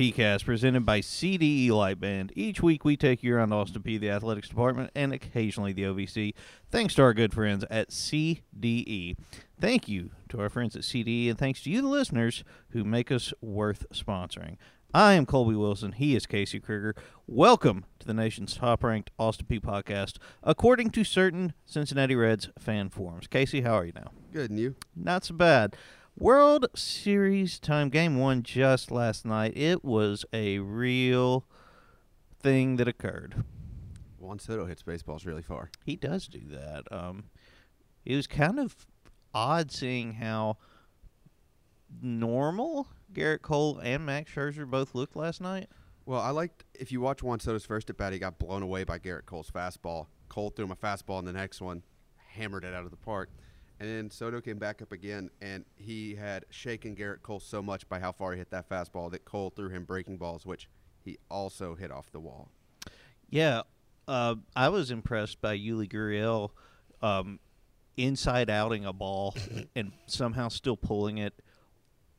PeayCast presented by CDE Lightband. Each week we take you around Austin Peay, the athletics department, and occasionally the OVC, thanks to our good friends at CDE. Thank you to our friends at CDE, and thanks to you, the listeners, who make us worth sponsoring. I am Colby Wilson. He is Casey Krieger. Welcome to the nation's top ranked Austin Peay podcast, according to certain Cincinnati Reds fan forums. Casey, how are you now? Good, and you? Not so bad. World Series time, game one just last night. It was a real thing that occurred. Juan Soto hits baseballs really far. He does do that. Um, it was kind of odd seeing how normal Gerrit Cole and Max Scherzer both looked last night. Well, I liked if you watch Juan Soto's first at bat, he got blown away by Gerrit Cole's fastball. Cole threw him a fastball, and the next one hammered it out of the park. And then Soto came back up again, and he had shaken Gerrit Cole so much by how far he hit that fastball that Cole threw him breaking balls, which he also hit off the wall. Yeah, uh, I was impressed by Yuli Gurriel um, inside outing a ball and somehow still pulling it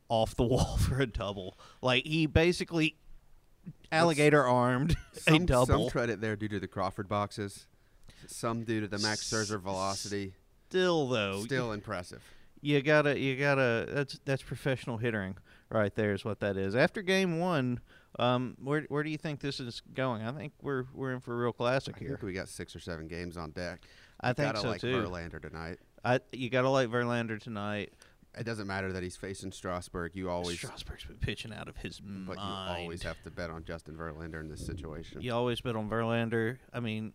off the wall for a double. Like he basically alligator armed a Some, double. some credit there due to the Crawford boxes, some due to the Max Scherzer velocity. Still though, Still impressive. you gotta you gotta that's that's professional hittering right there is what that is. After game one, um, where where do you think this is going? I think we're we're in for a real classic I here. think we got six or seven games on deck. I You think gotta so like too. Verlander tonight. I you gotta like Verlander tonight. It doesn't matter that he's facing Strasburg. You always, Strasburg's been pitching out of his but mind. you always have to bet on Justin Verlander in this situation. You always bet on Verlander. I mean,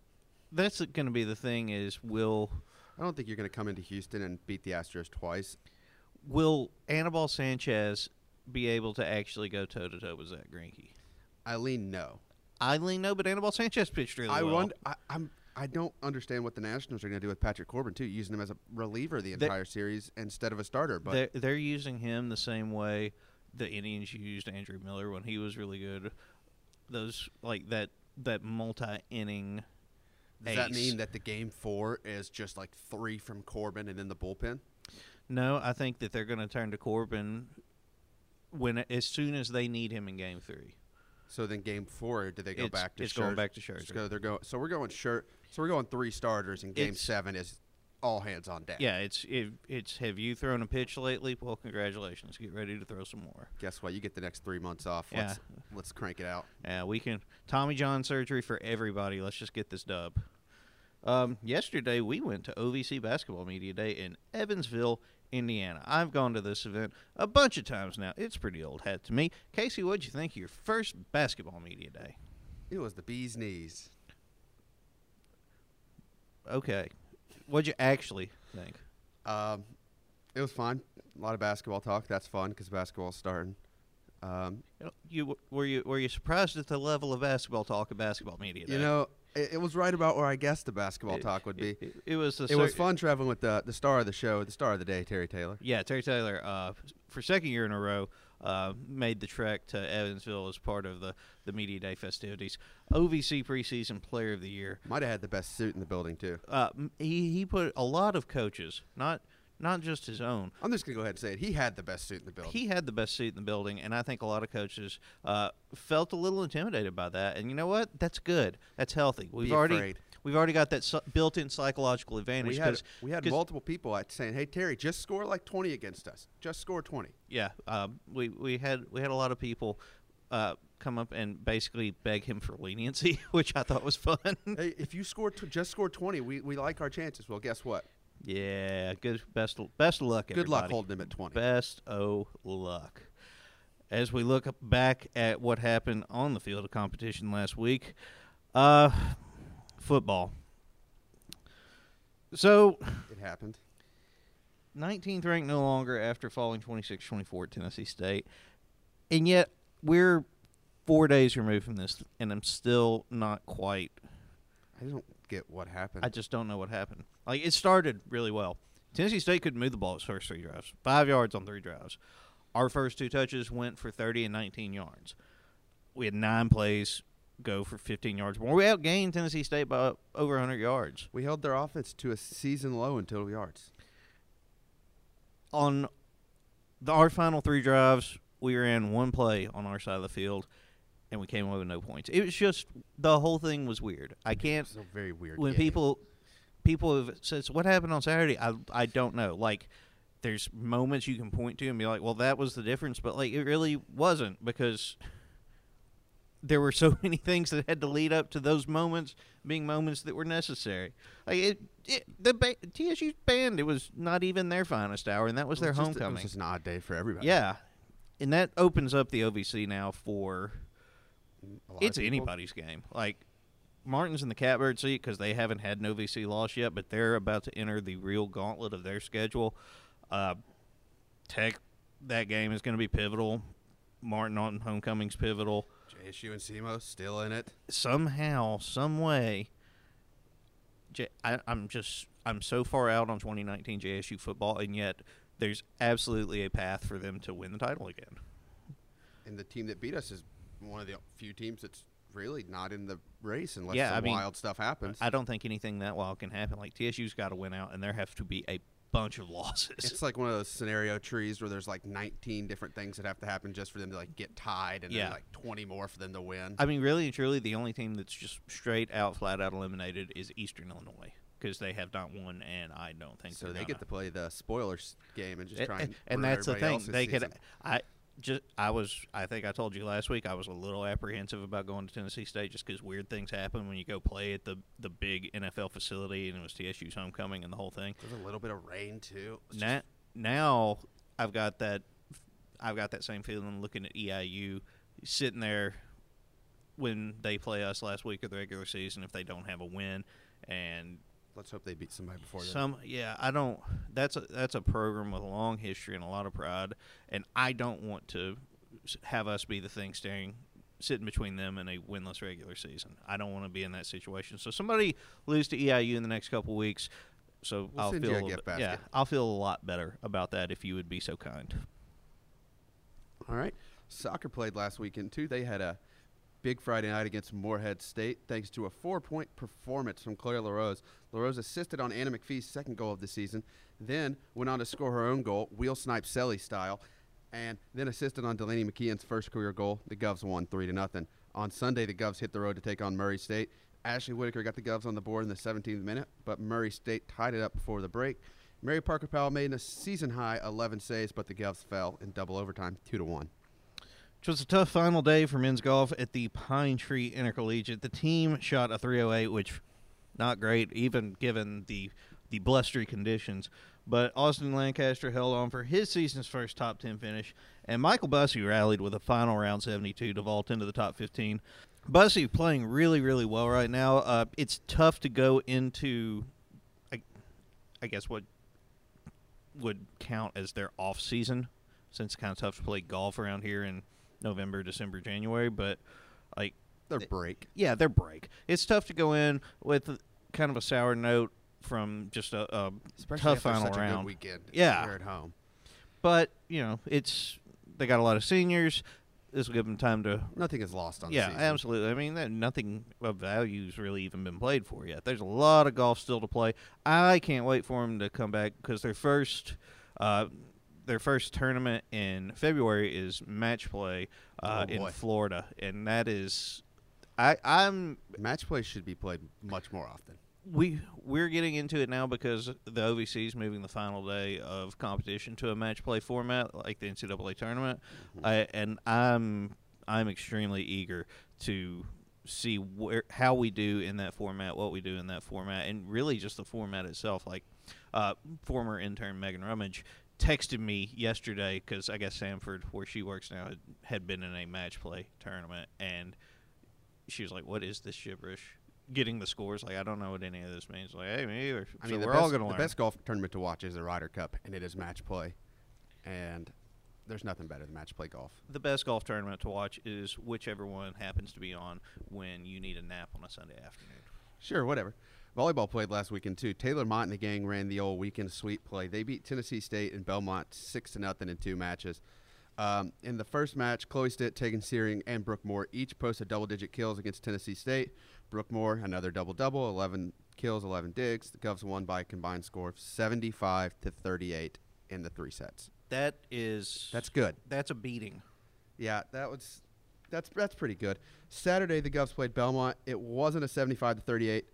that's going to be the thing. Is will I don't think you're going to come into Houston and beat the Astros twice. will Anibal Sanchez be able to actually go toe to toe with Zack Greinke? Eileen, no. I lean no, but Anibal Sanchez pitched really I well. wonder. I, I'm. I don't understand what the Nationals are going to do with Patrick Corbin too, using him as a reliever the entire series instead of a starter. But they're, they're using him the same way the Indians used Andrew Miller when he was really good. Those like that that multi inning. Does that mean that the game four is just like three from Corbin and then the bullpen? No, I think that they're going to turn to Corbin when as soon as they need him in Game Three. So then game four, do they go It's- back to it's going back to Scherzer. So they're going. So we're going shirt. So we're going three starters, and game It's- seven is all hands on deck. Yeah, it's it, it's have you thrown a pitch lately? Well, congratulations. Get ready to throw some more. Guess what? You get the next three months off. Yeah. Let's let's crank it out. Yeah, we can Tommy John surgery for everybody. Let's just get this dub. Um, yesterday we went to OVC Basketball Media Day in Evansville, Indiana. I've gone to this event a bunch of times now. It's pretty old hat to me. Casey, what'd you think of your first basketball media day? It was the bee's knees. Okay, what'd you actually think? Um, it was fun. A lot of basketball talk. That's fun because basketball's starting. Um, You, were you were you surprised at the level of basketball talk at basketball media day? you know, it, it was right about where I guessed the basketball It- talk would be. It, it- was It was fun traveling with the the star of the show, the star of the day, Terry Taylor. Yeah, Terry Taylor, uh, for second year in a row, uh, made the trek to Evansville as part of the, the Media Day festivities. OVC preseason player of the year. Might have had the best suit in the building too. Uh, he, he put a lot of coaches, not not just his own. I'm just gonna go ahead and say it. He had the best suit in the building. He had the best seat in the building, and I think a lot of coaches uh, felt a little intimidated by that. And you know what? That's good. That's healthy. We've Be already afraid. we've already got that psy- built-in psychological advantage. we had we had multiple people at saying, "Hey Terry, just score like 20 against us. Just score 20." Yeah, um, we we had we had a lot of people uh, come up and basically beg him for leniency, which I thought was fun. hey, if you score t- just score 20, we, we like our chances. Well, guess what? Yeah, good best best of luck. Good luck holding him at 20. Best o luck. As we look back at what happened on the field of competition last week, uh, football. So, It happened. 19th ranked no longer after falling 26-24 at Tennessee State. And yet we're 4 days removed from this and I'm still not quite I don't get what happened. I just don't know what happened. Like it started really well. Tennessee State couldn't move the ball its first 3 drives. 5 yards on 3 drives. Our first two touches went for 30 and 19 yards. We had 9 plays go for 15 yards more. We outgained Tennessee State by over 100 yards. we held their offense to a season low in total yards. on the, our final three drives, we ran one play on our side of the field, and we came away with no points. It was just the whole thing was weird. I can't. It's a very weird. When game. people people have said what happened on Saturday, I I don't know. Like there's moments you can point to and be like, well, that was the difference, but like it really wasn't because there were so many things that had to lead up to those moments being moments that were necessary. Like it, it the ba- TSU's band, it was not even their finest hour, and that was their just- It homecoming. was just an odd day for everybody. yeah, and that opens up the OVC now for A lot of it's anybody's game. Like Martin's in the catbird seat because they haven't had no VC loss yet, but they're about to enter the real gauntlet of their schedule. Uh, Tech, that game is going to be pivotal. Martin on homecoming's pivotal. JSU and SEMO still in it. Somehow, some way, J- I, I'm just I'm so far out on 2019 JSU football, and yet there's absolutely a path for them to win the title again. And the team that beat us is one of the few teams that's really not in the race unless Yeah, some I mean, wild stuff happens. I don't think anything that wild can happen. Like TSU's got to win out, and there have to be a bunch of losses. it's like one of those scenario trees where there's like 19 different things that have to happen just for them to like get tied, and Yeah. then like 20 more for them to win. I mean, really and truly, the only team that's just straight out, flat out eliminated is Eastern Illinois because they have not won, and I don't think so they gonna. get to play the spoilers game and just try and, and that's the thing. They could. I just. I was. I think I told you last week. I was a little apprehensive about going to Tennessee State just because weird things happen when you go play at the the big NFL facility, and it was TSU's homecoming and the whole thing. There's a little bit of rain too. Now, now I've got that. I've got that same feeling looking at EIU, sitting there when they play us last week of the regular season. If they don't have a win, and Let's hope they beat somebody before then. some, yeah, I don't. That's a that's a program with a long history and a lot of pride, and I don't want to have us be the thing staring. Sitting between them and a winless regular season, I don't want to be in that situation. So somebody lose to EIU in the next couple weeks, so We'll I'll feel you a little gift bit- yeah. I'll feel a lot better about that if you would be so kind. All right. Soccer played last weekend too. They had a big Friday night against Morehead State thanks to a four point performance from Claire LaRose. LaRose assisted on Anna McPhee's second goal of the season, then went on to score her own goal, wheel snipe Selly style, and then assisted on Delaney McKeon's first career goal. The Govs won 3 to nothing. On Sunday, the Govs hit the road to take on Murray State. Ashley Whitaker got the Govs on the board in the 17th minute, but Murray State tied it up before the break. Mary Parker Powell made a season high 11 saves, but the Govs fell in double overtime 2 to 1. It was a tough final day for men's golf at the Pine Tree Intercollegiate. The team shot a 308, which not great, even given the the blustery conditions. But Austin Lancaster held on for his season's first top 10 finish, and Michael Bussey rallied with a final round 72 to vault into the top 15. Bussey playing really, really well right now. Uh, it's tough to go into, I, I guess, what would count as their off season, since it's kind of tough to play golf around here and – November, December, January. But like, Their Th- break. yeah, their break. It's tough to go in with kind of a sour note from just a, a tough final round. weekend. Yeah. Here at home. But you know, it's they got a lot of seniors. This will give them time to. Nothing is lost on Yeah, the season. absolutely. I mean, that, nothing of value's really even been played for yet. There's a lot of golf still to play. I can't wait for them to come back because their first, uh, their first tournament in February is match play uh, Oh, in. Florida, and that is, I I'm Match play should be played much more often. we we're getting into it now because the OVC is moving the final day of competition to a match play format like the NCAA tournament, I, and I'm I'm extremely eager to see where how we do in that format, what we do in that format, and really just the format itself. Like uh, former intern Megan Rummage texted me yesterday because I guess Samford, where she works now, had, been in a match play tournament, and she was like, "What is this gibberish?" Getting the scores, like I don't know what any of this means. Like, hey, me. I so mean, we're best, all gonna learn. the best golf tournament to watch is the Ryder Cup, and it is match play. And there's nothing better than match play golf. the best golf tournament to watch is whichever one happens to be on when you need a nap on a Sunday afternoon. Sure, whatever. Volleyball played last weekend too. Taylor Mott and the gang ran the old weekend sweep play. They beat Tennessee State and Belmont six to nothing in two matches. Um, in the first match, Chloe Stitt, Tegan Searing, and Brooke Moore each posted double-digit kills against Tennessee State. Brooke Moore another double-double, 11 kills, 11 digs. The Govs won by a combined score of 75 to 38 in the three sets. That is That's good. that's a beating. Yeah, that was that's that's pretty good. Saturday the Govs played Belmont. It wasn't a 75 to 38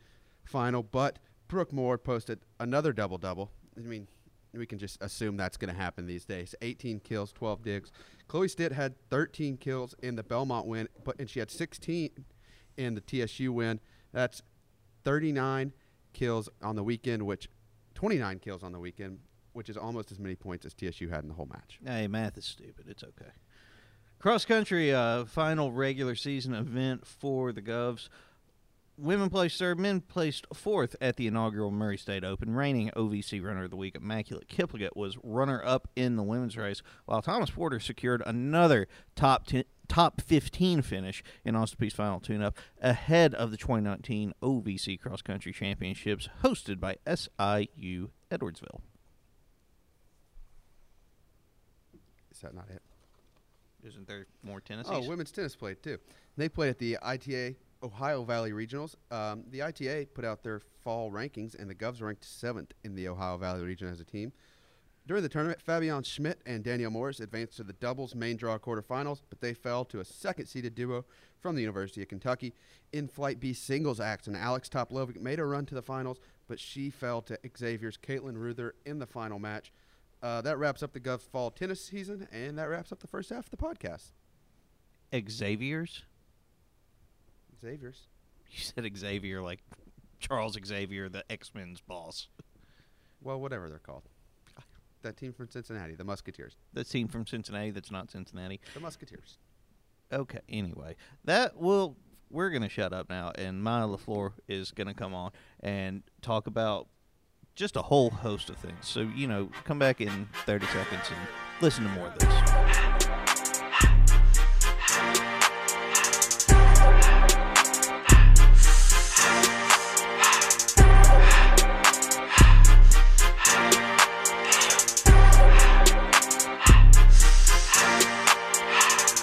final, but Brooke Moore posted another double double. I mean, we can just assume that's going to happen these days. 18 kills, 12 digs. Chloe Stitt had 13 kills in the Belmont win, but and she had 16 in the TSU win. That's 39 kills on the weekend, which 29 kills on the weekend, which is almost as many points as TSU had in the whole match. Hey, math is stupid. It's okay. Cross country uh, final regular season event for the Govs. Women placed third, men placed fourth at the inaugural Murray State Open. Reigning OVC runner of the week, Immaculate Kipligat, was runner up in the women's race, while Thomas Porter secured another top 10, top 15 finish in Austin Peay's final tune-up ahead of the 2019 OVC Cross Country Championships hosted by SIU Edwardsville. Is that not it? Isn't there more tennis? Oh, women's tennis played too. They played at the ITA Ohio Valley Regionals. Um, the ITA put out their fall rankings, and the Govs ranked seventh in the Ohio Valley region as a team. During the tournament, Fabian Schmidt and Danielle Morris advanced to the doubles main draw quarterfinals, but they fell to a second seeded duo from the University of Kentucky. In Flight B singles action, Alex Toplovic made a run to the finals, but she fell to Xavier's Caitlin Ruther in the final match. Uh, that wraps up the Govs fall tennis season, and that wraps up the first half of the podcast. Xavier's. Xavier's. You said Xavier like Charles Xavier, the X Men's boss. Well, whatever they're called. That team from Cincinnati, the Musketeers. The team from Cincinnati that's not Cincinnati. The Musketeers. Okay. Anyway, that will. We're gonna shut up now, and Myah LeFlore is gonna come on and talk about just a whole host of things. So you know, come back in 30 seconds and listen to more of this.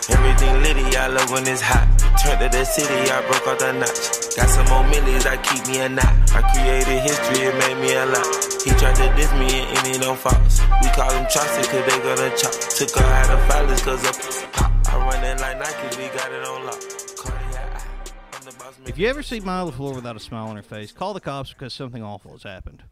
Everything litty, I love when it's hot. Turned to the city, I broke out the notch. Got some more millies, I keep me a knot. I created history, it made me a lot. He tried to diss me and any no false. We call him Chaucer, cause they gonna chop. Took her out of violence, cause of pop. I run it like Nike, we got it on lock. If you ever see Myah LeFlore without a smile on her face, call the cops because something awful has happened.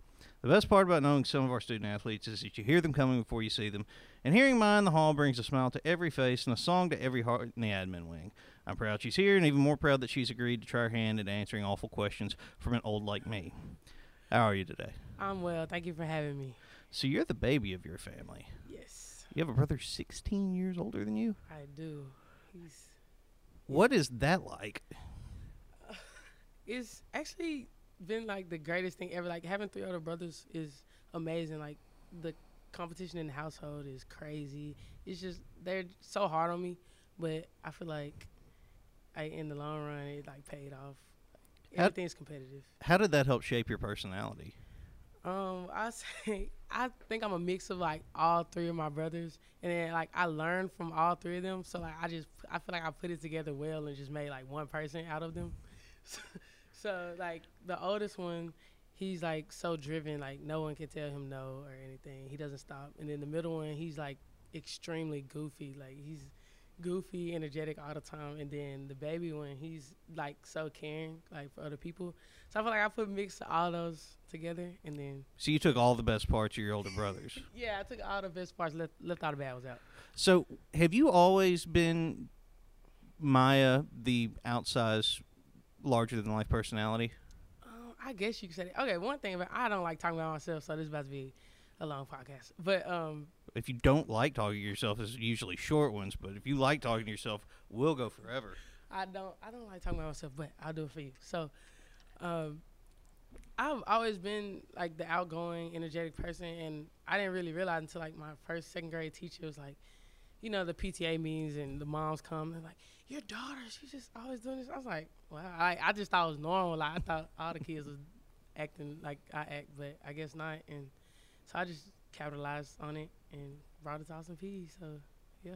The best part about knowing some of our student athletes is that you hear them coming before you see them, and hearing Myah in the hall brings a smile to every face and a song to every heart in the admin wing. I'm proud she's here, and even more proud that she's agreed to try her hand at answering awful questions from an old like me. How are you today? I'm well. Thank you for having me. So you're the baby of your family. Yes, You have a brother 16 years older than you. I do. He's What is that like? it's actually been like the greatest thing ever. Like having three older brothers is amazing. Like the competition in the household is crazy. It's just they're so hard on me, but I feel like I in the long run it like paid off. How- Everything's competitive. How did that help shape your personality? Um, I say I think I'm a mix of like all three of my brothers, and then like I learned from all three of them. So like I just I feel like I put it together well and just made like one person out of them. so like the oldest one, he's like so driven, like no one can tell him no or anything. He doesn't stop. And then the middle one, he's like extremely goofy, like he's goofy, energetic all the time. And then the baby one, he's like so caring, like for other people. So I feel like I put mix all those together, and then So you took all the best parts of your older brothers. yeah, I took all the best parts, left left all the bad ones out. So, have you always been Myah, the outsized, larger than life personality? Um, I guess you could say that. Okay, one thing about I don't like talking about myself, so this is about to be a long podcast. But um, If you don't like talking to yourself, it's usually short ones. But if you like talking to yourself, we'll go forever. I don't I don't like talking about myself, but I'll do it for you. So, um, I've always been like the outgoing, energetic person, and I didn't really realize until like my first second grade teacher was like, you know, the PTA meetings and the moms come and like, your daughter, she's just always doing this. I was like, wow, I I just thought it was normal. Like I thought all the kids was acting like I act, but I guess not. And so I just capitalized on it and brought it to Austin Peay. So yeah.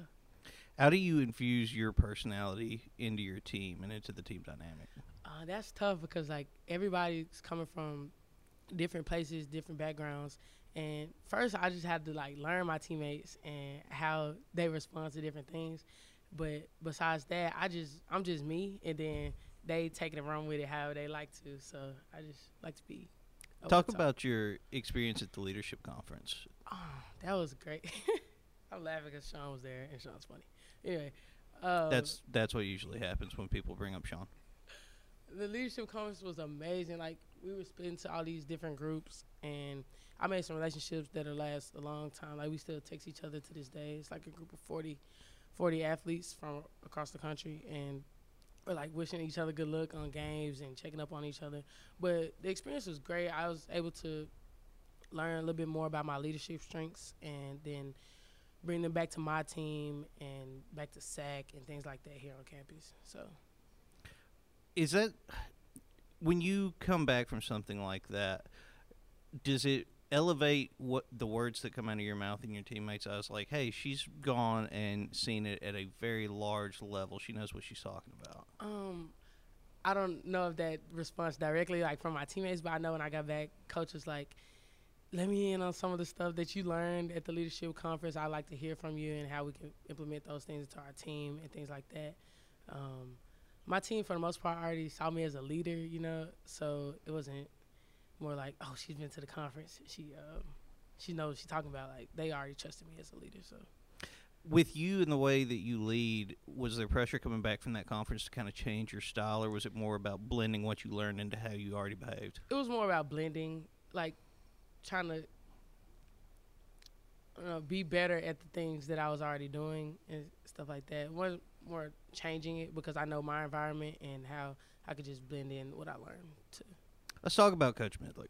How do you infuse your personality into your team and into the team dynamic? Uh, that's tough because like everybody's coming from different places, different backgrounds, And first, I just had to like learn my teammates and how they respond to different things. But besides that, I just I'm just me, and then they take it and run with it how they like to. So I just like to be. Over Talk about your experience at the leadership conference. Oh, that was great. I'm laughing because Sean was there and Sean's funny. Anyway, uh, That's that's what usually happens when people bring up Sean. the leadership conference was amazing. Like we were split into all these different groups, and I made some relationships that'll last a long time. Like we still text each other to this day. It's like a group of 40, 40 athletes from across the country, and we're like wishing each other good luck on games and checking up on each other. But the experience was great. I was able to learn a little bit more about my leadership strengths, and then bring them back to my team and back to SAC and things like that here on campus. So. Is that when you come back from something like that? Does it elevate what the words that come out of your mouth and your teammates' eyes? Like, hey, she's gone and seen it at a very large level. She knows what she's talking about. Um, I don't know if that response directly like from my teammates, but I know when I got back, coach was like, "Let me in on some of the stuff that you learned at the leadership conference. I'd like to hear from you and how we can implement those things into our team and things like that." Um, my team, for the most part, already saw me as a leader, you know, so it wasn't more like, "Oh, she's been to the conference. She, um, she knows she's talking about." Like they already trusted me as a leader, so. With you and the way that you lead, was there pressure coming back from that conference to kind of change your style, or was it more about blending what you learned into how you already behaved? it was more about blending, like trying to uh, be better at the things that I was already doing and stuff like that. It wasn't more changing it because I know my environment and how I could just blend in what I learned. To Let's talk about Coach Midlick.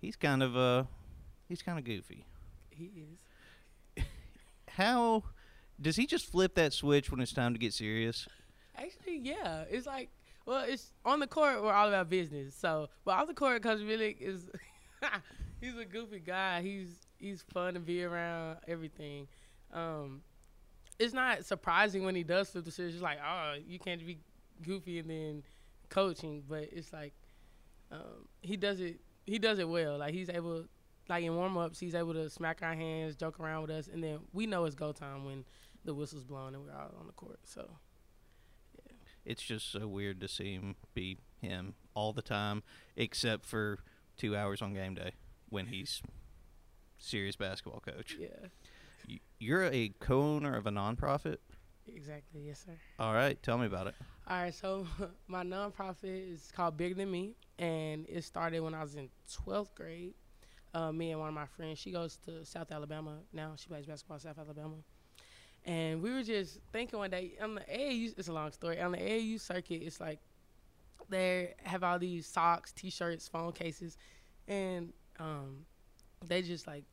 He's kind of uh, he's kind of goofy. he is. How does he just flip that switch when it's time to get serious? Actually, yeah, it's like well, it's on the court we're all about business. So, but off the court, Coach Midlick is he's a goofy guy. He's he's fun to be around. Everything. Um, it's not surprising when he does flip the switch. It's like, oh, you can't be goofy and then coaching, but it's like um, he does it. He does it well. Like he's able, like in warm ups, he's able to smack our hands, joke around with us, and then we know it's go time when the whistle's blown and we're out on the court. So. It's just so weird to see him be him all the time, except for two hours on game day when he's serious basketball coach. Yeah, You're a co-owner of a nonprofit. exactly. Yes, sir. All right, tell me about it. All right, so my nonprofit is called Bigger Than Me, and it started when I was in 12th grade. Uh, me and one of my friends, she goes to South Alabama now. She plays basketball at South Alabama. And we were just thinking one day on the AAU, it's a long story. On the AAU circuit, it's like they have all these socks, T-shirts, phone cases, and um, they just like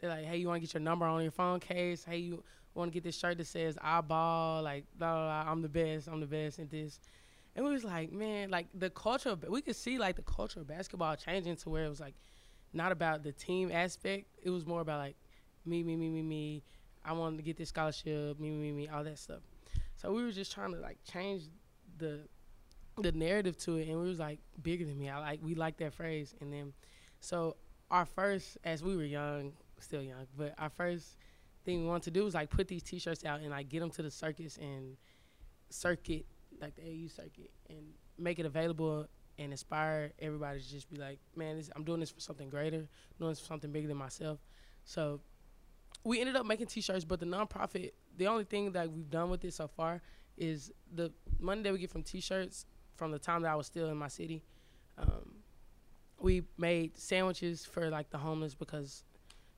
they're like, hey, you want to get your number on your phone case? Hey, you want to get this shirt that says I ball, like blah, blah, blah, I'm the best, I'm the best, and this. And we was like, man, like the culture, of, we could see like the culture of basketball changing to where it was like not about the team aspect. It was more about like me, me, me, me, me. I wanted to get this scholarship, me, me, me, me, all that stuff. So we were just trying to like change the the narrative to it, and we was like bigger than me. I like we like that phrase, and then so our first, as we were young, still young, but our first thing we wanted to do was like put these T-shirts out and like get them to the circus and circuit like the AU circuit and make it available and inspire everybody to just be like, man, this, I'm doing this for something greater, doing this for something bigger than myself. So we ended up making T-shirts, but the nonprofit, the only thing that we've done with it so far is the money that we get from T-shirts from the time that I was still in my city. Um, we made sandwiches for like the homeless because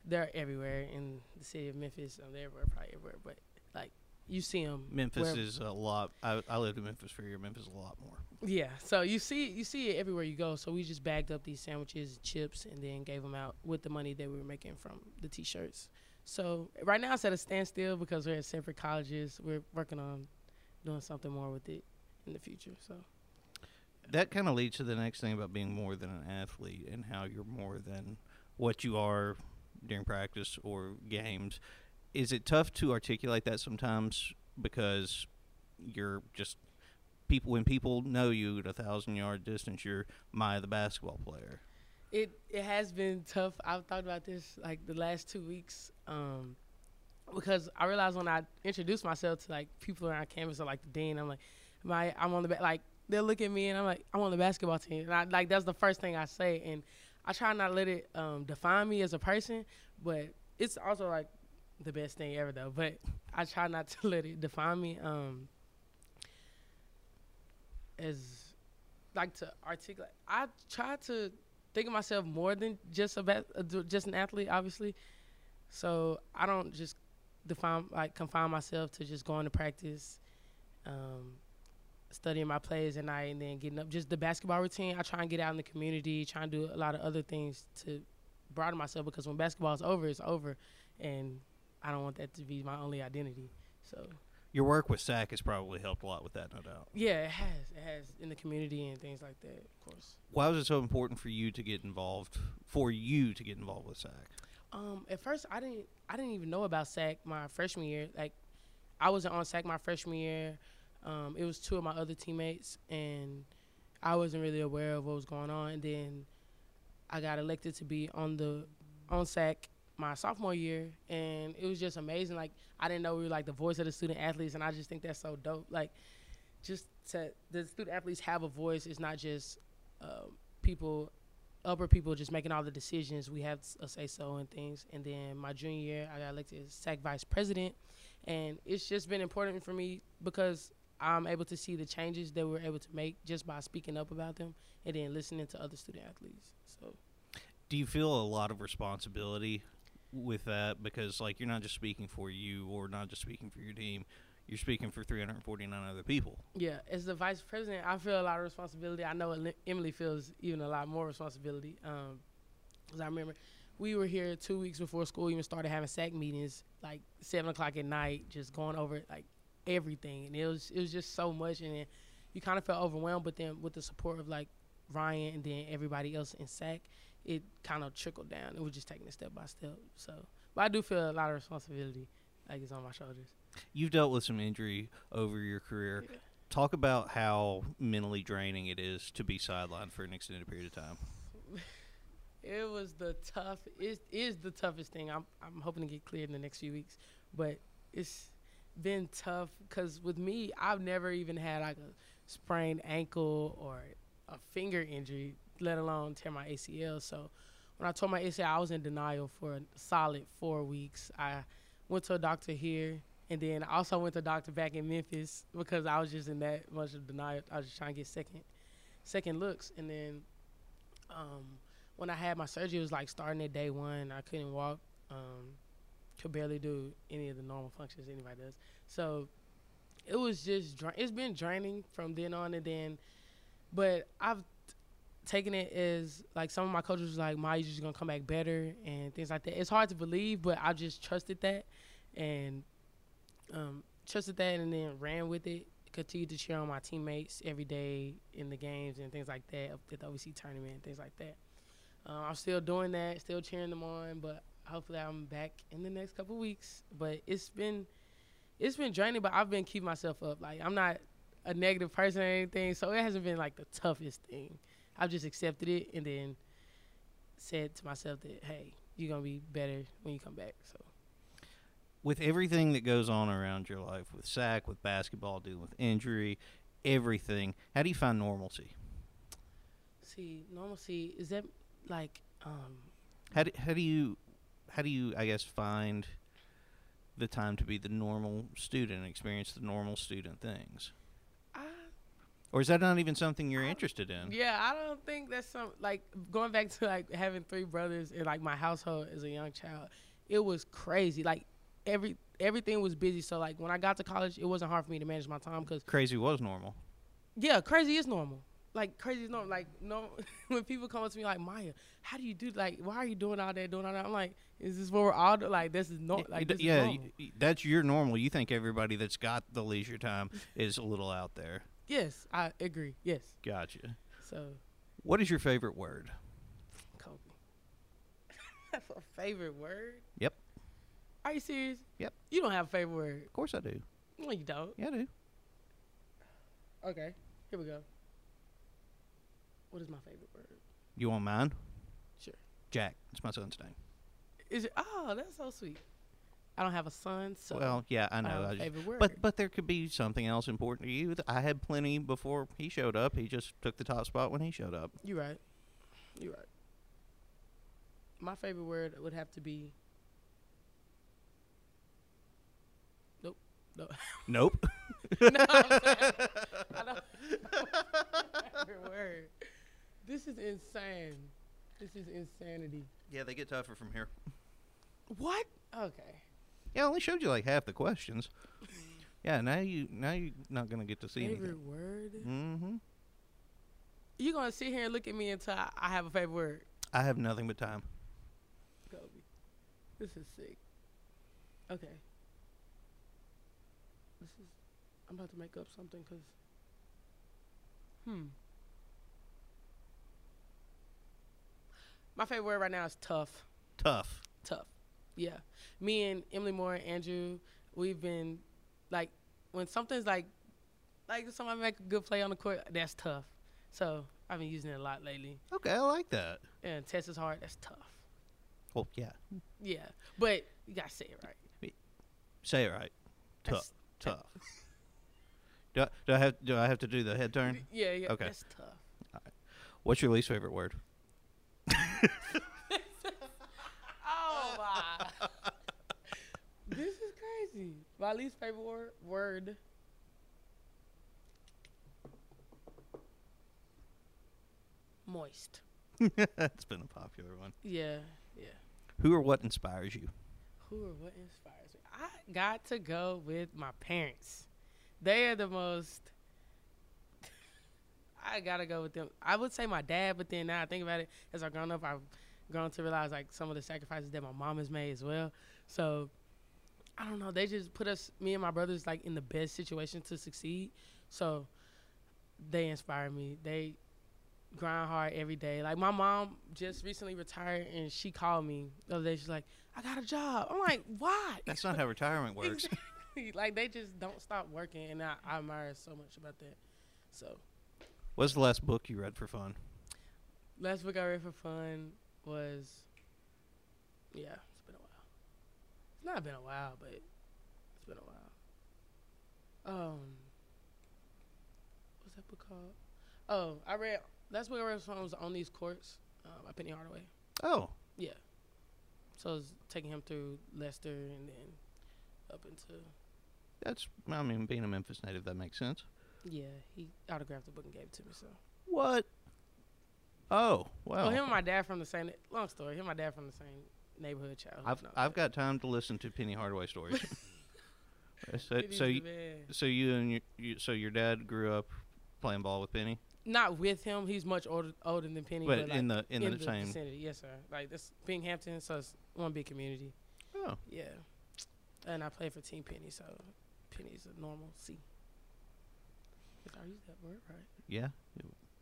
they're everywhere in the city of Memphis. Um, they're everywhere, probably everywhere, but like you see them. Memphis is a lot. I, I lived in Memphis for a year. Memphis is a lot more. Yeah, so you see you see it everywhere you go. So we just bagged up these sandwiches, chips, and then gave them out with the money that we were making from the t-shirts. So right now it's at a standstill because we're at separate colleges. We're working on doing something more with it in the future. So That kind of leads to the next thing about being more than an athlete and how you're more than what you are during practice or games. Is it tough to articulate that sometimes because you're just people when people know you at a thousand yard distance, you're my the basketball player. It it has been tough. I've thought about this like the last two weeks, um, because I realized when I introduce myself to like people around campus or like the dean, I'm like, my I'm on the ba-, like they'll look at me and I'm like I'm on the basketball team, and I like that's the first thing I say, and I try not to let it um, define me as a person, but it's also like the best thing ever though. But I try not to let it define me. Um, as like to articulate, I try to think of myself more than just a ba- uh, just an athlete, obviously. So I don't just define like confine myself to just going to practice, um, studying my plays at night, and then getting up. Just the basketball routine. I try and get out in the community, try and do a lot of other things to broaden myself because when basketball is over, it's over, and I don't want that to be my only identity. So Your work with SAC has probably helped a lot with that, no doubt. yeah, it has, it has in the community and things like that, of course. Why was it so important for you to get involved? For you to get involved with SAC? Um, at first, I didn't, I didn't even know about SAC my freshman year. Like, I wasn't on SAC my freshman year. Um, it was two of my other teammates, and I wasn't really aware of what was going on. And then I got elected to be on the on SAC my sophomore year, and it was just amazing. Like, I didn't know we were like the voice of the student athletes, and I just think that's so dope. Like, just to the student athletes have a voice. It's not just um, people upper people just making all the decisions. We have a say so and things. And then my junior year, I got elected SAC vice president, and it's just been important for me because I'm able to see the changes that we're able to make just by speaking up about them and then listening to other student athletes. So Do you feel a lot of responsibility with that? Because, like, you're not just speaking for you or not just speaking for your team, you're speaking for 349 other people. yeah, as the vice president, I feel a lot of responsibility. I know Emily feels even a lot more responsibility. Um, 'cause I remember we were here two weeks before school even started having SAC meetings, like seven o'clock at night, just going over like everything, and it was it was just so much, and then you kind of felt overwhelmed. But then with the support of like Ryan and then everybody else in SAC, it kind of trickled down. It was just taking it step by step. So, but I do feel a lot of responsibility, like it's on my shoulders. You've dealt with some injury over your career. Yeah. Talk about how mentally draining it is to be sidelined for an extended period of time. It was the tough. It is the toughest thing. I'm I'm hoping to get cleared in the next few weeks, but it's been tough because with me, I've never even had like a sprained ankle or a finger injury, let alone tear my ACL. So when I tore my ACL, I was in denial for a solid four weeks. I went to a doctor here, and then I also went to a doctor back in Memphis because I was just in that much of denial. I was just trying to get second second looks, and then. Um, when I had my surgery, it was like starting at day one. I couldn't walk, um, could barely do any of the normal functions anybody does. So it was just dra- it's been draining from then on, and then, but I've taken it as like some of my coaches was like, "My, just gonna come back better" and things like that. It's hard to believe, but I just trusted that and um, trusted that, and then ran with it. Continued to cheer on my teammates every day in the games and things like that at the OVC tournament and things like that. Uh, I'm still doing that, still cheering them on, but hopefully I'm back in the next couple weeks. But it's been it's been draining, but I've been keeping myself up. Like I'm not a negative person or anything, so it hasn't been like the toughest thing. I've just accepted it and then said to myself that hey, you're gonna be better when you come back. So With everything that goes on around your life, with SAC, with basketball, dealing with injury, everything, how do you find normalcy? see, normalcy is that like um How do, how do you how do you I guess find the time to be the normal student and experience the normal student things? I Or is that not even something you're I- interested in? Yeah, I don't think that's some like going back to like having three brothers in like my household as a young child. It was crazy. Like every everything was busy. So like when I got to college, it wasn't hard for me to manage my time because Crazy was normal. yeah, crazy is normal. Like crazy no. Like no, when people come up to me like Myah, how do you do like why are you doing all that doing all that? I'm like, is this what we're all do- like? This is no Y- like this yeah, that's your normal. You think everybody that's got the leisure time is a little out there. Yes, I agree. Yes. Gotcha. So What is your favorite word? Kobe. That's a favorite word. Yep. Are you serious? Yep. You don't have a favorite word. Of course I do. No, you don't. Yeah, I do. Okay, here we go. What is my favorite word? You want mine? Sure. Jack. It's my son's name. Is it? Oh, that's so sweet. I don't have a son, so well, yeah, I I know. I just- favorite word. but but there could be something else important to you. I had plenty before he showed up. He just took the top spot when he showed up. You're right. You're right. My favorite word would have to be. Nope. No. Nope. no, I'm saying, I don't. favorite word. This is insane. This is insanity. yeah, they get tougher from here. What? Okay. Yeah, I only showed you like half the questions. Yeah, now you now you're not gonna get to see favorite anything. word? Mm-hmm. You gonna sit here and look at me until I, I have a favorite word? I have nothing but time. Kobe. This is sick. Okay. This is. I'm about to make up something because. Hmm. My favorite word right now is tough. Tough. Tough. Yeah. Me and Emily Moore and Andrew, we've been like, when something's like, like somebody make a good play on the court, that's tough. So I've been using it a lot lately. Okay, I like that. And test is hard, that's tough. Well, yeah. Yeah. But you gotta say it right. Say it right. That's- Tough. Tough. do, I, do I have do I have to do the head turn? Yeah, yeah. Okay. That's tough. What's your least favorite word? Oh my. this is crazy. My least favorite word, word. Moist. That's been a popular one. Yeah, yeah. Who or what inspires you? Who or what inspires me? I got to go with my parents. They are the most. I gotta go with them. I would say my dad, but then now I think about it, as I've grown up, I've grown to realize like some of the sacrifices that my mom has made as well. So I don't know. They just put us, me and my brothers, like in the best situation to succeed. So they inspire me. They grind hard every day. Like my mom just recently retired, and she called me the other day. She's like, "I got a job." I'm like, "Why?" That's not how retirement works. Exactly. like they just don't stop working, and I, I admire so much about that. So What's the last book you read for fun? last book I read for fun was, yeah, it's been a while. It's not been a while, but it's been a while. Um, what's that book called? Oh, I read last book I read for fun was on these courts uh, by Penny Hardaway. Oh, Yeah. So I was taking him through Leicester and then up into that's I mean, being a Memphis native, that makes sense. Yeah. He autographed the book and gave it to me. So. What? Oh, well. Well, him and my dad from the same. Long story. Him and my dad from the same neighborhood child. I've I've got time to listen to Penny Hardaway stories. So so you, so you and your you, so your dad grew up playing ball with Penny, not with him. He's much older older than Penny. but But, like, in the in, in the, the same. vicinity. Yes, sir. Like this Binghampton, so it's one big community. Oh, Yeah, and I play for Team Penny, so Penny's a normal C. Did I use that word right? yeah.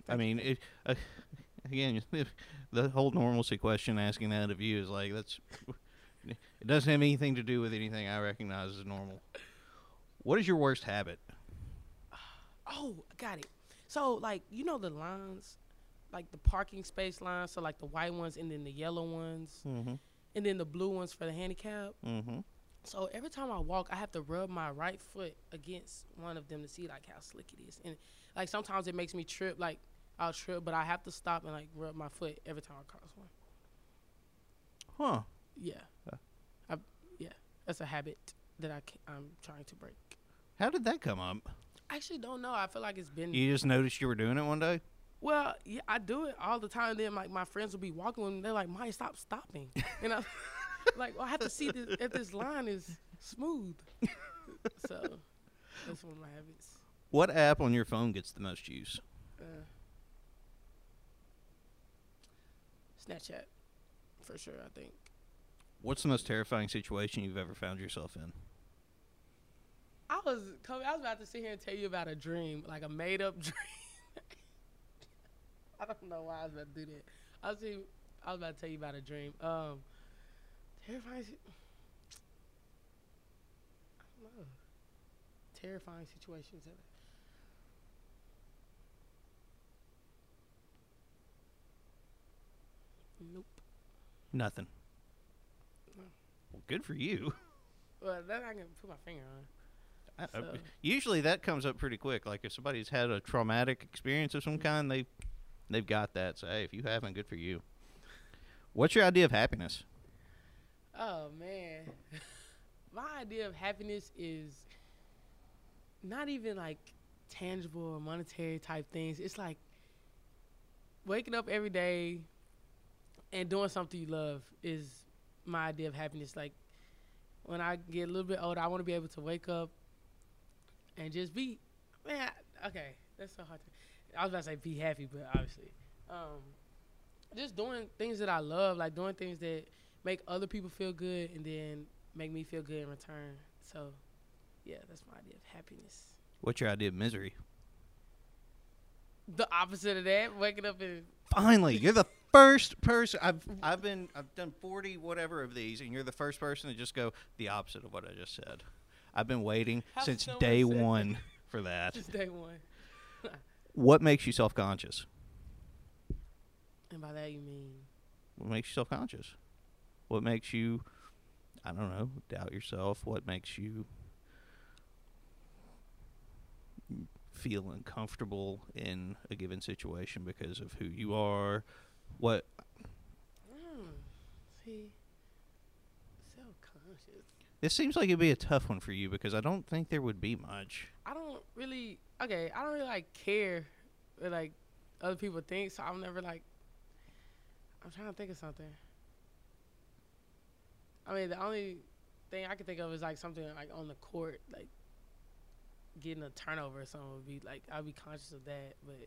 I mean, it, uh, again, the whole normalcy question asking that of you is like that's. It doesn't have anything to do with anything I recognize as normal. What is your worst habit? Oh, I got it. So like you know the lines, like the parking space lines. So like the white ones and then the yellow ones Mm-hmm. and then the blue ones for the handicap. Mm-hmm. So every time I walk, I have to rub my right foot against one of them to see like how slick it is. And like sometimes it makes me trip, like I'll trip, but I have to stop and like rub my foot every time I cross one. Huh. Yeah, Uh. I, yeah, that's a habit that I can, I'm trying to break. How did that come up? I actually don't know. I feel like it's been You just noticed you were doing it one day. well. Yeah, I do it all the time. Then like my friends will be walking and they're like, "Myah, stop stopping," and I like well, I have to see this, if this line is smooth. so that's one of my habits. What app on your phone gets the most use? Uh, Snapchat, for sure. I think. What's the most terrifying situation you've ever found yourself in? I was Kobe, I was about to sit here and tell you about a dream, like a made up dream. I don't know why I was about to do that. I was I was about to tell you about a dream. Um, terrifying. I don't know. Terrifying situations. Nope. Nothing. Well, good for you. Well, that I can put my finger on. I- I- So- usually that comes up pretty quick. Like if somebody's had a traumatic experience of some mm-hmm. kind, they they've got that. So hey, if you haven't, good for you. What's your idea of happiness? Oh man, my idea of happiness is not even like tangible or monetary type things. It's like waking up every day and doing something you love is my idea of happiness. Like when I get a little bit older, I want to be able to wake up and just be man. Okay, that's so hard. To, I was about to say be happy, but obviously, um, just doing things that I love, like doing things that make other people feel good and then make me feel good in return. So, yeah, that's my idea of happiness. What's your idea of misery? The opposite of that, waking up and Finally, you're the first person I've I've been I've done forty whatever of these, and you're the first person to just go the opposite of what I just said. I've been waiting Have since day said- one for that. just day one. What makes you self conscious? And by that you mean What makes you self conscious? What makes you I don't know, doubt yourself? What makes you feel uncomfortable in a given situation because of who you are? What mm, see self conscious. this seems like it'd be a tough one for you because I don't think there would be much. I don't really okay. I don't really like care what like other people think. So I'm never like. I'm trying to think of something. I mean, the only thing I can think of is like something like on the court, like getting a turnover or something would be like I'd be conscious of that. But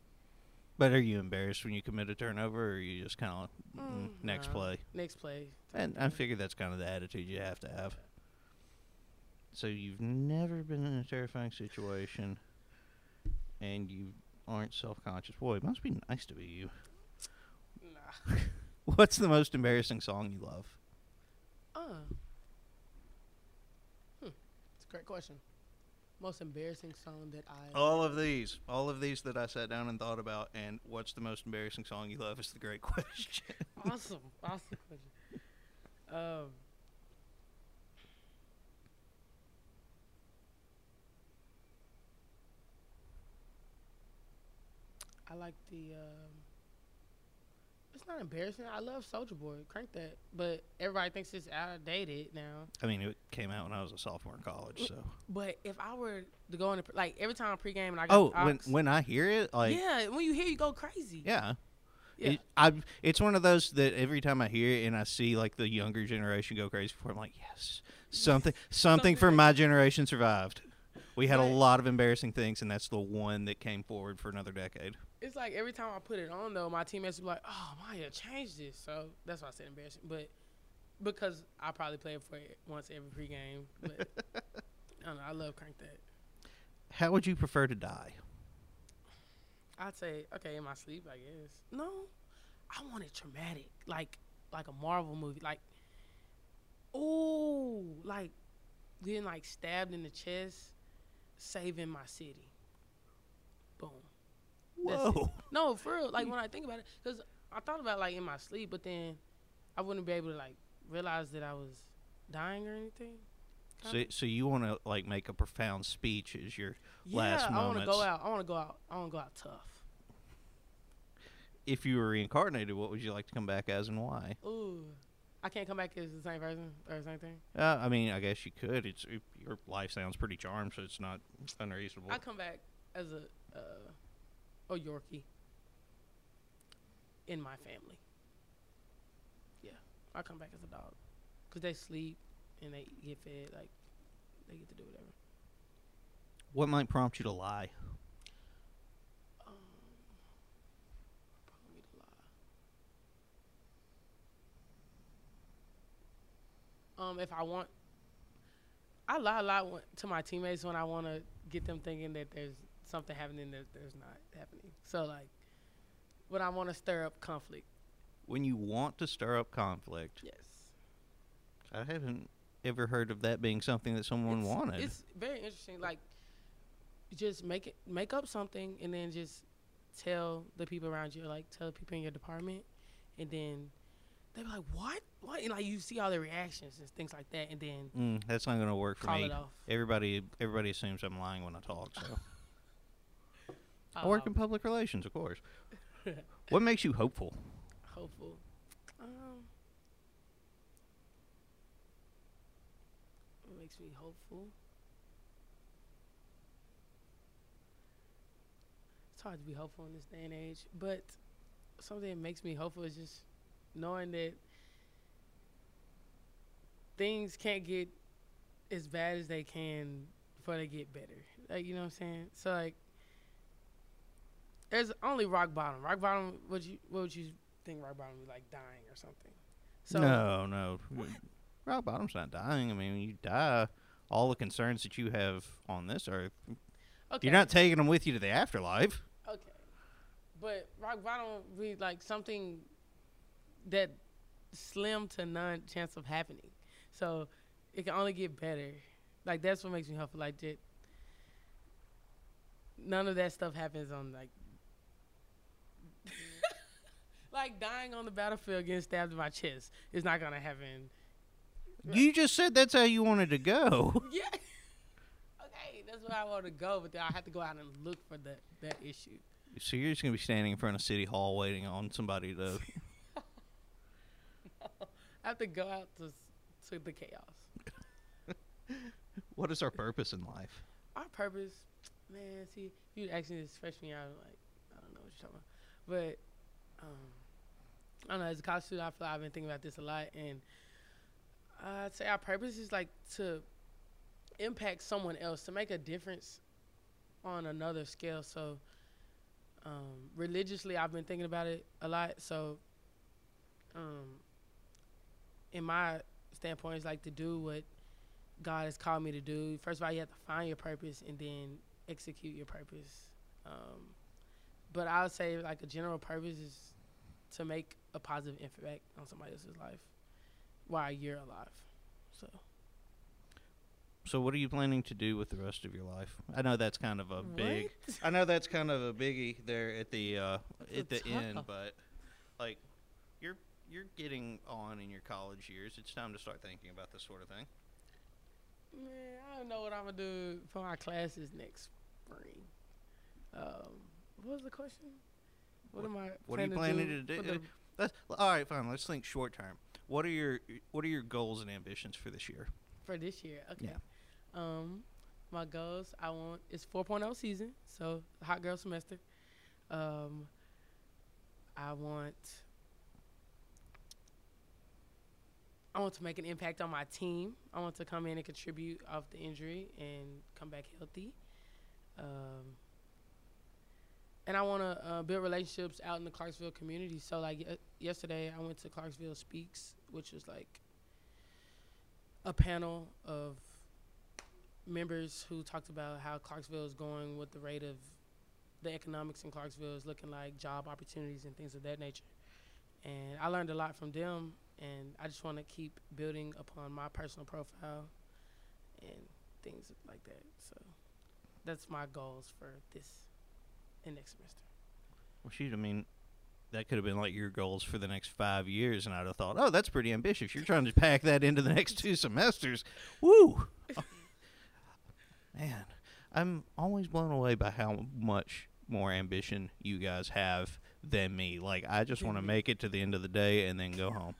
But are you embarrassed when you commit a turnover, or are you just kind of mm, next nah, play? next play. And I figure that's kind of the attitude you have to have. So you've never been in a terrifying situation, and you aren't self-conscious. Boy, it must be nice to be you. Nah. What's the most embarrassing song you love? Hmm. It's a great question. Most embarrassing song that I. All of these, all of these that I sat down and thought about, and what's the most embarrassing song you love is the great question. awesome, awesome question. Um, I like the. Um, it's not embarrassing. I love Soulja Boy. Crank that, but everybody thinks it's outdated now. I mean, it came out when I was a sophomore in college, so. But if I were to go in, the, like every time I pregame and I Oh, when when I hear it, like, yeah, when you hear, you go crazy. yeah. yeah. It, I it's one of those that every time I hear it and I see like the younger generation go crazy for, it, I'm like, yes, something, something Something from my generation survived. We had a lot of embarrassing things, and that's the one that came forward for another decade. it's like every time I put it on though, my teammates be like, "Oh, Myah, change this." So that's why I said embarrassing, but because I probably play it for it once every pregame. But I don't know. I love crank that. How would you prefer to die? I'd say okay in my sleep, I guess. No, I want it traumatic, like like a Marvel movie, like oh, like getting like stabbed in the chest, saving my city. Boom. Whoa! No, for real. Like mm. when I think about it, because I thought about like in my sleep, but then I wouldn't be able to like realize that I was dying or anything. So, so you want to like make a profound speech as your Yeah, last I want to go out. I want to go out. I want to go out tough. If you were reincarnated, what would you like to come back as and why? Ooh, I can't come back as the same person or the same thing. Uh, I mean, I guess you could. It's it, your life sounds pretty charmed, so it's not unreasonable. I come back as a uh, a Yorkie in my family. Yeah, I come back as a dog because they sleep and they get fed. Like they get to do whatever. What might prompt you to lie? Um, prompt me to lie. Um, if I want, I lie a lot to my teammates when I want to get them thinking that there's something happening that there's not happening. So like, when I want to stir up conflict. When you want to stir up conflict, Yes. I haven't ever heard of that being something that someone it's, wanted. It's very interesting. Like, just make it, make up something, and then just tell the people around you, like tell the people in your department, and then they be like, "What?" What? Like you see all the reactions and things like that, and then Mm, that's not gonna work for me. Everybody, everybody assumes I'm lying when I talk. So I work in Um, public relations, of course. what makes you hopeful? hopeful. Um, what makes me hopeful? It's hard to be hopeful in this day and age, but something that makes me hopeful is just knowing that things can't get as bad as they can before they get better. Like you know what I'm saying? So like there's only rock bottom. Rock bottom would you what would you think rock bottom would be like dying or something? So no, no. Rock bottom's not dying. I mean, when you die, all the concerns that you have on this earth, okay. you're not taking them with you to the afterlife. Okay. But rock bottom would be like something that slim to none chance of happening. So it can only get better. Like that's what makes me hopeful. Like that none of that stuff happens on like like dying on the battlefield getting stabbed in my chest is not gonna happen. You just said that's how you wanted to go. Yeah. okay, that's where I want to go, but then I have to go out and look for that that issue. So you're just gonna be standing in front of City Hall waiting on somebody to. I have to go out to to the chaos. what is our purpose in life? Our purpose, man. See, you actually this freshman year, I'm like, I don't know what you're talking about, but um, I don't know. As a college student, I feel like I've been thinking about this a lot, and I'd say our purpose is like to impact someone else, to make a difference on another scale. So, um, religiously, I've been thinking about it a lot. So, um, in my standpoint, is like to do what God has called me to do. First of all, you have to find your purpose and then execute your purpose. Um, but I would say like a general purpose is to make a positive impact on somebody else's life while you're alive. So So what are you planning to do with the rest of your life? I know that's kind of a big. I know that's kind of a biggie there at the uh, at the a end, but like you're getting on in your college years. It's time to start thinking about this sort of thing. man, I don't know what I'm gonna do for my classes next spring. Um, what was the question? What, am I? What are you planning to do? for the- That's, all right, fine. Let's think short term. What are your What are your goals and ambitions for this year? for this year. Okay. Yeah. Um, my goals I want it's 4.0 season, so hot girl semester. Um, I want I want to make an impact on my team. I want to come in and contribute off the injury and come back healthy. Um, and I want to uh, build relationships out in the Clarksville community. So, like y- yesterday, I went to Clarksville Speaks, which was like a panel of members who talked about how Clarksville is going, what the rate of the economics in Clarksville is looking like, job opportunities and things of that nature. And I learned a lot from them, and I just want to keep building upon my personal profile and things like that. So that's my goals for this and next semester. Well, shoot, I mean, that could have been like your goals for the next five years, and I'd have thought, oh, that's pretty ambitious. You're trying to pack that into the next two semesters. Woo! Man, I'm always blown away by how much more ambition you guys have than me. Like, I just want to make it to the end of the day and then go home.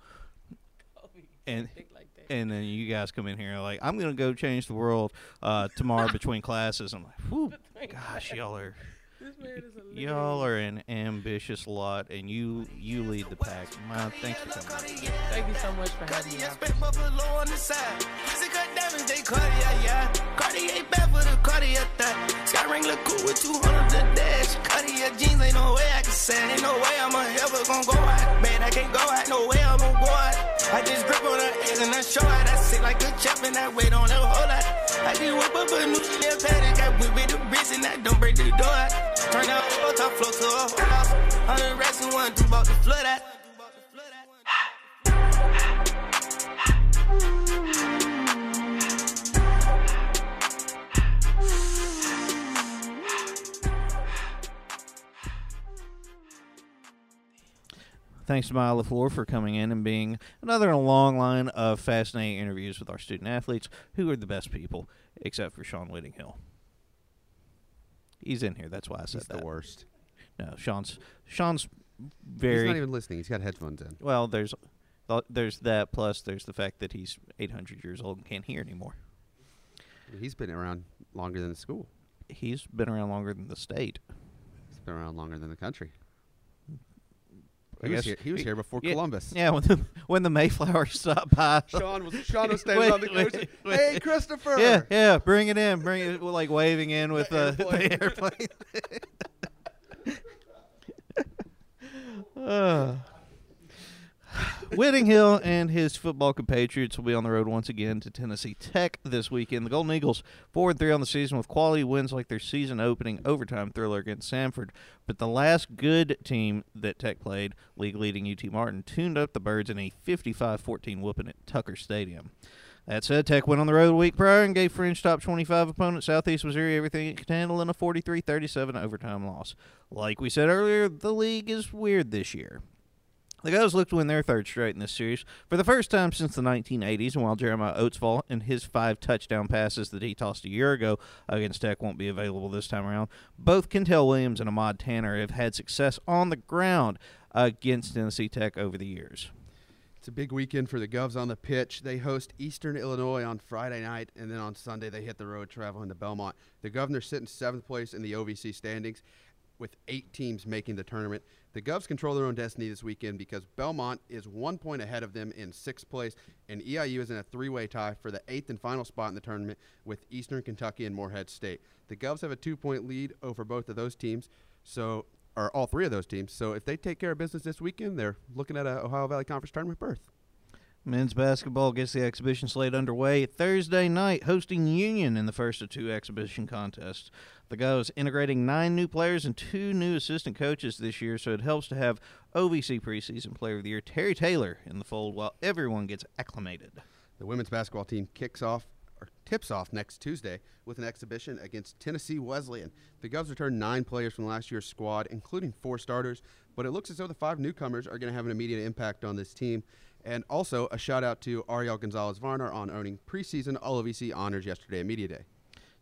And like and then you guys come in here and like, I'm gonna go change the world uh, tomorrow between classes. I'm like, whew, gosh, y'all are this man is y'all are an ambitious lot, and you you lead the pack. Man, thanks for coming. Thank you so much for having me. Cartier I spent buffalo on the side. Music cut diamonds, they Cartier, yeah. Cartier bad for the Cartier thigh. Sky Wrangler cool with 200 the dash. Cartier jeans, ain't no way I can say. Ain't no way I'm ever gonna go out. Man, I can't go out, no way I'm gonna go out. I just grip on her ass and I show her. I sit like a champ and I wait on her whole lot. I just whip up a new Chanel paddock. I whip with the wrist and I don't break the door. Turn out whole top floor to a whole house. Hundred racks and one, two bought the flood out. Thanks to Myah LeFlore for coming in and being another in a long line of fascinating interviews with our student athletes, who are the best people, except for Sean Whittinghill. He's in here. That's why I said He's that. the worst. No, Sean's Sean's very. He's not even listening. He's got headphones in. well. There's th- there's that plus there's the fact that he's 800 years old and can't hear anymore. He's been around longer than the school. He's been around longer than the state. He's been around longer than the country. I He was guess- here, he was here before yeah, Columbus. Yeah, when the when the Mayflower stopped by. Sean was Sean was standing Wait, on the coast. wait, wait. Hey, Christopher. Yeah, yeah, bring it in, bring it, like waving in with The uh, the airplane. uh. Whittinghill and his football compatriots will be on the road once again to Tennessee Tech this weekend. The Golden Eagles four and three on the season with quality wins like their season opening overtime thriller against Samford. But the last good team that Tech played, league leading UT Martin, tuned up the birds in a 55-14 whooping at Tucker Stadium. That said, Tech went on the road a week prior and gave fringe top 25 opponent Southeast Missouri everything it could handle in a 43-37 overtime loss. Like we said earlier, the league is weird this year. The Govs look to win their third straight in this series for the first time since the 1980s, and while Jeremiah Oatsvall and his five touchdown passes that he tossed a year ago against Tech won't be available this time around, both Kentel Williams and Ahmad Tanner have had success on the ground against Tennessee Tech over the years. It's a big weekend for the Govs on the pitch. They host Eastern Illinois on Friday night, and then on Sunday they hit the road traveling to Belmont. The Governors sit in seventh place in the OVC standings, with eight teams making the tournament. The Govs control their own destiny this weekend because Belmont is one point ahead of them in sixth place, and EIU is in a three-way tie for the eighth and final spot in the tournament with Eastern Kentucky and Morehead State. The Govs have a two-point lead over both of those teams, so or all three of those teams. So if they take care of business this weekend, they're looking at a Ohio Valley Conference tournament berth. Men's basketball gets the exhibition slate underway Thursday night, hosting Union in the first of two exhibition contests. The Govs integrating nine new players and two new assistant coaches this year, so it helps to have OVC preseason player of the year Terry Taylor in the fold while everyone gets acclimated. The women's basketball team kicks off or tips off next Tuesday with an exhibition against Tennessee Wesleyan. The Govs returned nine players from last year's squad, including four starters, but it looks as though the five newcomers are going to have an immediate impact on this team. And also a shout out to Ariel Gonzalez Varner on earning preseason All OVC honors yesterday at Media Day.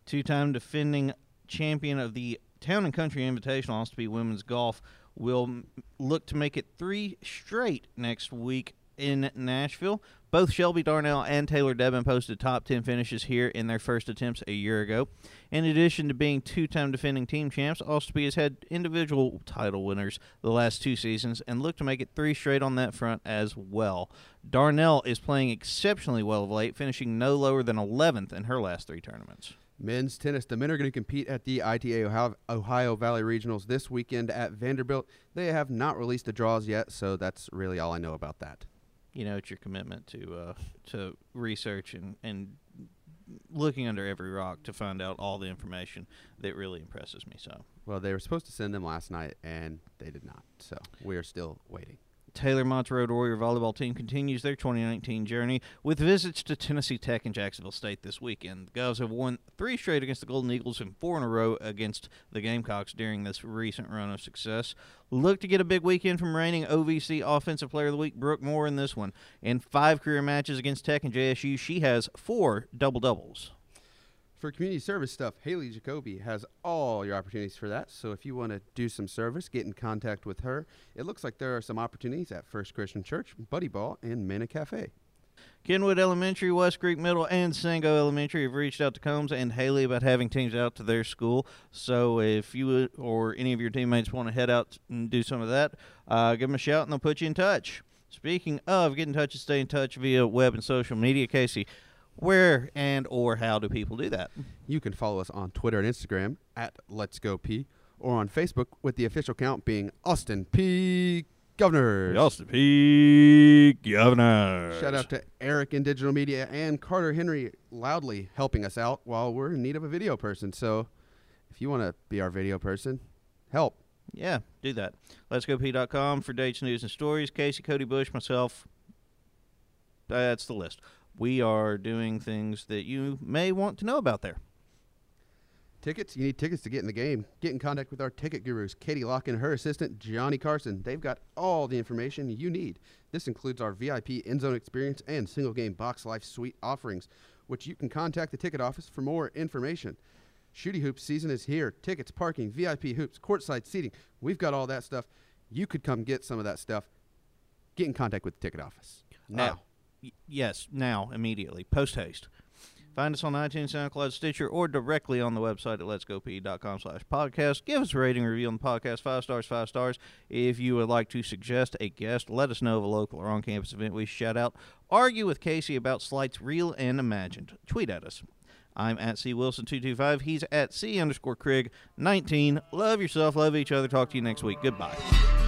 Two time defending champion of the Town and Country Invitational Austin Peay Women's Golf will look to make it three straight next week in Nashville. Both Shelby Darnell and Taylor Devon posted top 10 finishes here in their first attempts a year ago. In addition to being two time defending team champs, Austin Peay has had individual title winners the last two seasons and look to make it three straight on that front as well. Darnell is playing exceptionally well of late, finishing no lower than 11th in her last three tournaments. Men's tennis. The men are going to compete at the ITA Ohio Valley Regionals this weekend at Vanderbilt. They have not released the draws yet, so that's really all I know about that. You know, it's your commitment to uh, to research and, and looking under every rock to find out all the information that really impresses me. So Well, they were supposed to send them last night, and they did not. So we are still waiting. Taylor Mott's Warrior volleyball team continues their 2019 journey with visits to Tennessee Tech and Jacksonville State this weekend. The Govs have won three straight against the Golden Eagles and four in a row against the Gamecocks during this recent run of success. Look to get a big weekend from reigning OVC Offensive Player of the Week Brooke Moore in this one. In five career matches against Tech and JSU, she has four double doubles. For community service stuff, Haley Jacoby has all your opportunities for that. So if you want to do some service, get in contact with her. It looks like there are some opportunities at First Christian Church, Buddy Ball, and Manna Cafe. Kenwood Elementary, West Creek Middle, and Sango Elementary have reached out to Combs and Haley about having teams out to their school. So if you or any of your teammates want to head out and do some of that, uh, give them a shout and they'll put you in touch. Speaking of get in touch and stay in touch via web and social media, Casey, where and or how do people do that? You can follow us on Twitter and Instagram at Let's Go Peay, or on Facebook with the official account being Austin Peay Governor. Austin Peay Governor. Shout out to Eric in digital media and Carter Henry loudly helping us out while we're in need of a video person. So if you want to be our video person, help. Yeah, do that. Let's go Peay.com for dates, news, and stories. Casey, Cody Bush, myself. That's the list. We are doing things that you may want to know about there. Tickets? You need tickets to get in the game. Get in contact with our ticket gurus, Katie Locke and her assistant, Johnny Carson. They've got all the information you need. This includes our VIP end zone experience and single game box life suite offerings, which you can contact the ticket office for more information. Shooty Hoops season is here. Tickets, parking, VIP hoops, courtside seating. We've got all that stuff. You could come get some of that stuff. Get in contact with the ticket office now. Uh, yes, now, immediately, post haste. Find us on iTunes, SoundCloud, Stitcher, or directly on the website at letsgopeay.com slash podcast. Give us a rating review on the podcast. Five stars, five stars. If you would like to suggest a guest, let us know of a local or on-campus event we shout out. Argue with Casey about slights real and imagined. Tweet at us. I'm at C Wilson225. He's at C underscore Craig 19. Love yourself, love each other. Talk to you next week. Goodbye.